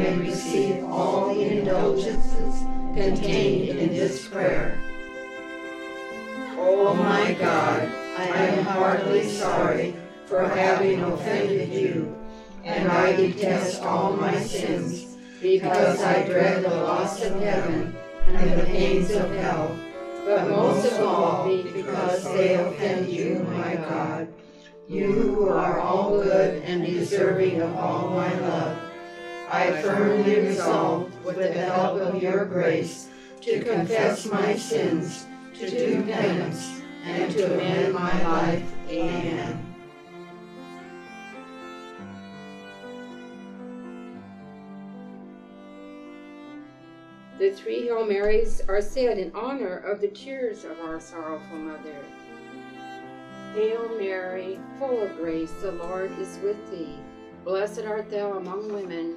may receive all the indulgences contained in this prayer. Oh my God, I am heartily sorry for having offended you, and I detest all my sins, because I dread the loss of heaven and the pains of hell, but most of all because they offend you, my God. You who are all good and deserving of all my love. I firmly resolve, with the help of your grace, to confess my sins, to do penance, and to amend my life. Amen. The three Hail Marys are said in honor of the tears of our sorrowful mother. Hail Mary, full of grace, the Lord is with thee. Blessed art thou among women,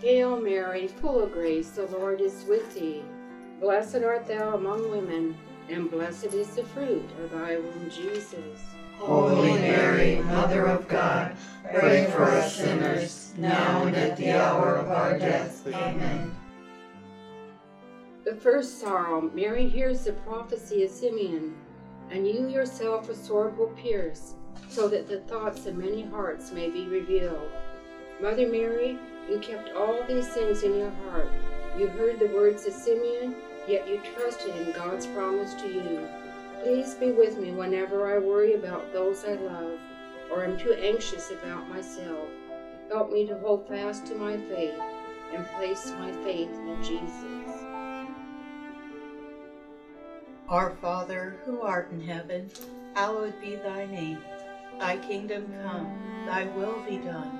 Hail Mary, full of grace, the Lord is with thee. Blessed art thou among women, and blessed is the fruit of thy womb, Jesus. Holy Mary, Mother of God, pray for us sinners, now and at the hour of our death. Amen. The first sorrow, Mary hears the prophecy of Simeon, and you yourself a sword will pierce, so that the thoughts of many hearts may be revealed. Mother Mary, you kept all these things in your heart. You heard the words of Simeon, yet you trusted in God's promise to you. Please be with me whenever I worry about those I love, or am too anxious about myself. Help me to hold fast to my faith and place my faith in Jesus. Our Father, who art in heaven, hallowed be thy name. Thy kingdom come, thy will be done,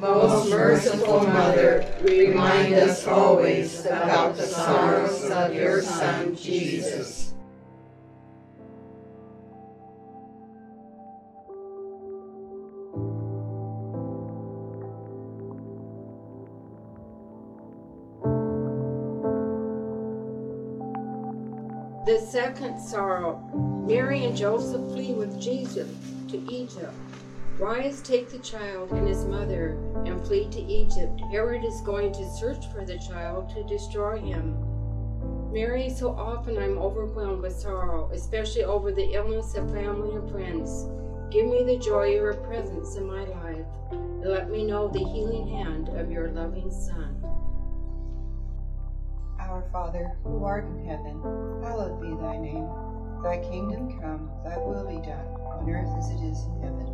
Most merciful Mother, remind us always about the sorrows of your Son, Jesus. The second sorrow Mary and Joseph flee with Jesus to Egypt. Rise, take the child and his mother and flee to Egypt. Herod is going to search for the child to destroy him. Mary, so often I'm overwhelmed with sorrow, especially over the illness of family and friends. Give me the joy of your presence in my life, and let me know the healing hand of your loving Son. Our Father, who art in heaven, hallowed be thy name. Thy kingdom come, thy will be done, on earth as it is in heaven.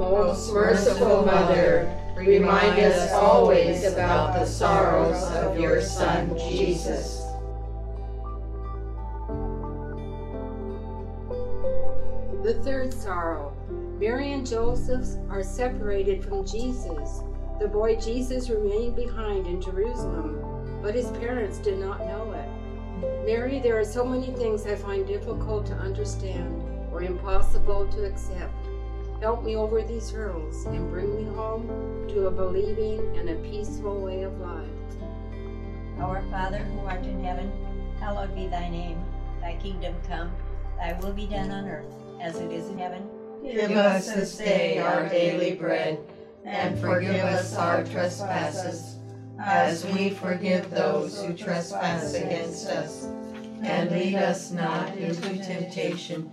Most merciful Mother, remind us always about the sorrows of your Son, Jesus. The third sorrow. Mary and Joseph are separated from Jesus. The boy Jesus remained behind in Jerusalem, but his parents did not know it. Mary, there are so many things I find difficult to understand or impossible to accept. Help me over these hurdles and bring me home to a believing and a peaceful way of life. Our Father who art in heaven, hallowed be thy name. Thy kingdom come, thy will be done on earth as it is in heaven. Give us this day our daily bread, and forgive us our trespasses, as we forgive those who trespass against us. And lead us not into temptation,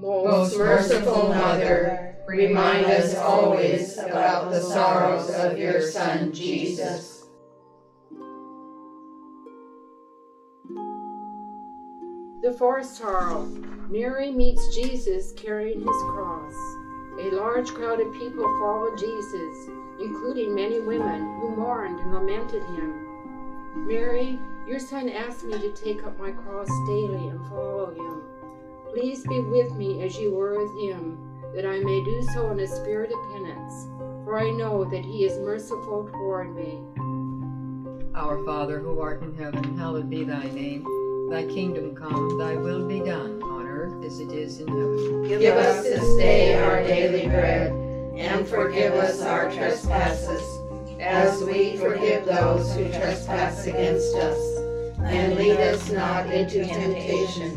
Most merciful Mother, remind us always about the sorrows of your Son, Jesus. The fourth sorrow Mary meets Jesus carrying his cross. A large crowd of people followed Jesus, including many women who mourned and lamented him. Mary, your son asked me to take up my cross daily and follow him. Please be with me as you were with him, that I may do so in a spirit of penance, for I know that he is merciful toward me. Our Father who art in heaven, hallowed be thy name. Thy kingdom come, thy will be done, on earth as it is in heaven. Give us this day our daily bread, and forgive us our trespasses, as we forgive those who trespass against us. And lead us not into temptation,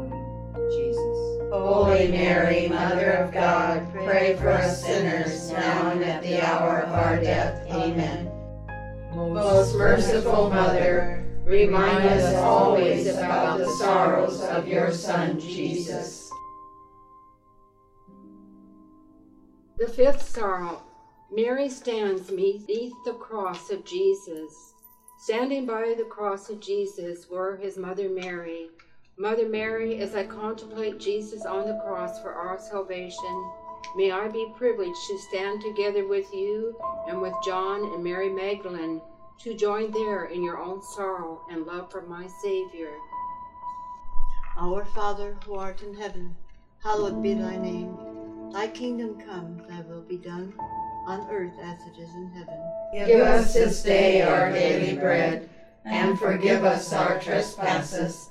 Holy Mary, Mother of God, pray for us sinners, now and at the hour of our death. Amen. Most merciful Mother, remind us always about the sorrows of your Son, Jesus. The fifth sorrow Mary stands beneath the cross of Jesus. Standing by the cross of Jesus were his mother Mary. Mother Mary, as I contemplate Jesus on the cross for our salvation, may I be privileged to stand together with you and with John and Mary Magdalene to join there in your own sorrow and love for my Savior. Our Father who art in heaven, hallowed be thy name. Thy kingdom come, thy will be done, on earth as it is in heaven. Give us this day our daily bread, and forgive us our trespasses,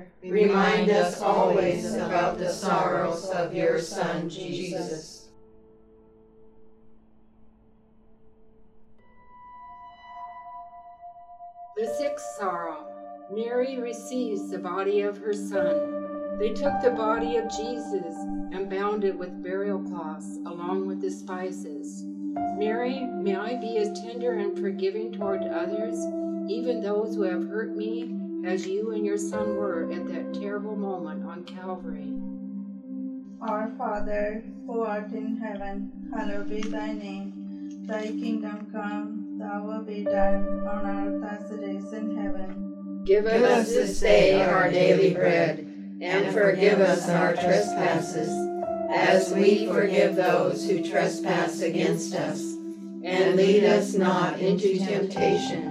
remind us always about the sorrows of your Son, Jesus. The sixth sorrow Mary receives the body of her son. They took the body of Jesus and bound it with burial cloths along with the spices. Mary, may I be as tender and forgiving toward others, even those who have hurt me, as you and your son were at that terrible moment on Calvary. Our Father, who art in heaven, hallowed be thy name. Thy kingdom come, thy will be done on earth as it is in heaven. Give Give us this day our daily bread, and forgive us our trespasses, as we forgive those who trespass against us. And lead us not into temptation,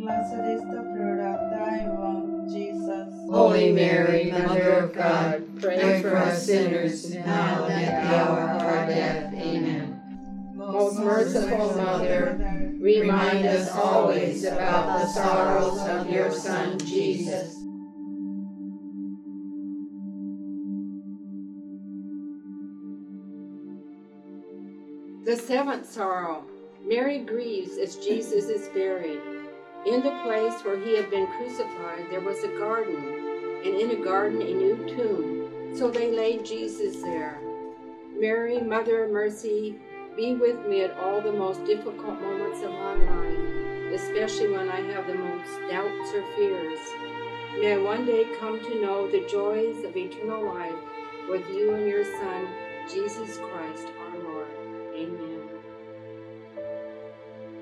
Blessed is the fruit of thy womb, Jesus. Holy Mary, Mother of God, pray for us sinners now and at the hour of our death. Amen. Most merciful Mother, remind us always about the sorrows of your Son, Jesus. The seventh sorrow. Mary grieves as Jesus is buried. In the place where he had been crucified, there was a garden, and in a garden a new tomb. So they laid Jesus there. Mary, Mother of Mercy, be with me at all the most difficult moments of my life, especially when I have the most doubts or fears. May I one day come to know the joys of eternal life with you and your Son, Jesus Christ our Lord. Amen.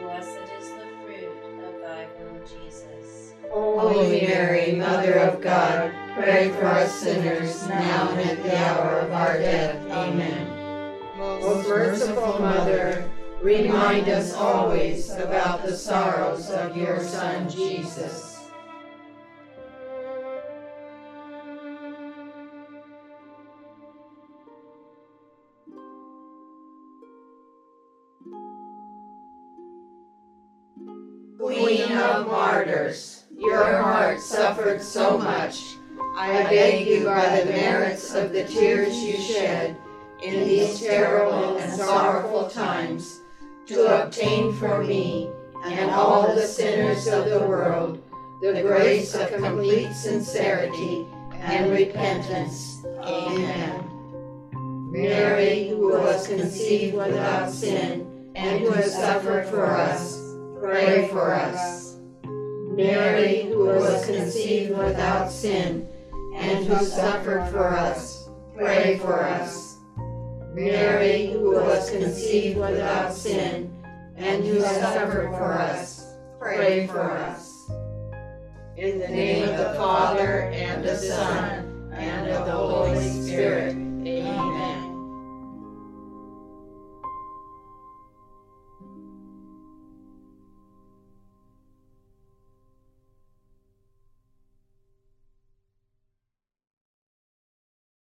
blessed is the fruit of thy womb, Jesus. Holy Mary, Mother of God, pray for us sinners, now and at the hour of our death. Amen. Most merciful Mother, remind us always about the sorrows of your Son Jesus. Your heart suffered so much. I beg you by the merits of the tears you shed in these terrible and sorrowful times to obtain for me and all the sinners of the world the grace of complete sincerity and repentance. Amen. Mary, who was conceived without sin and who has suffered for us, pray for us. Mary, who was conceived without sin, and who suffered for us, pray for us. Mary, who was conceived without sin, and who suffered for us, pray for us. In the name of the Father, and of the Son, and of the Holy Spirit. Amen.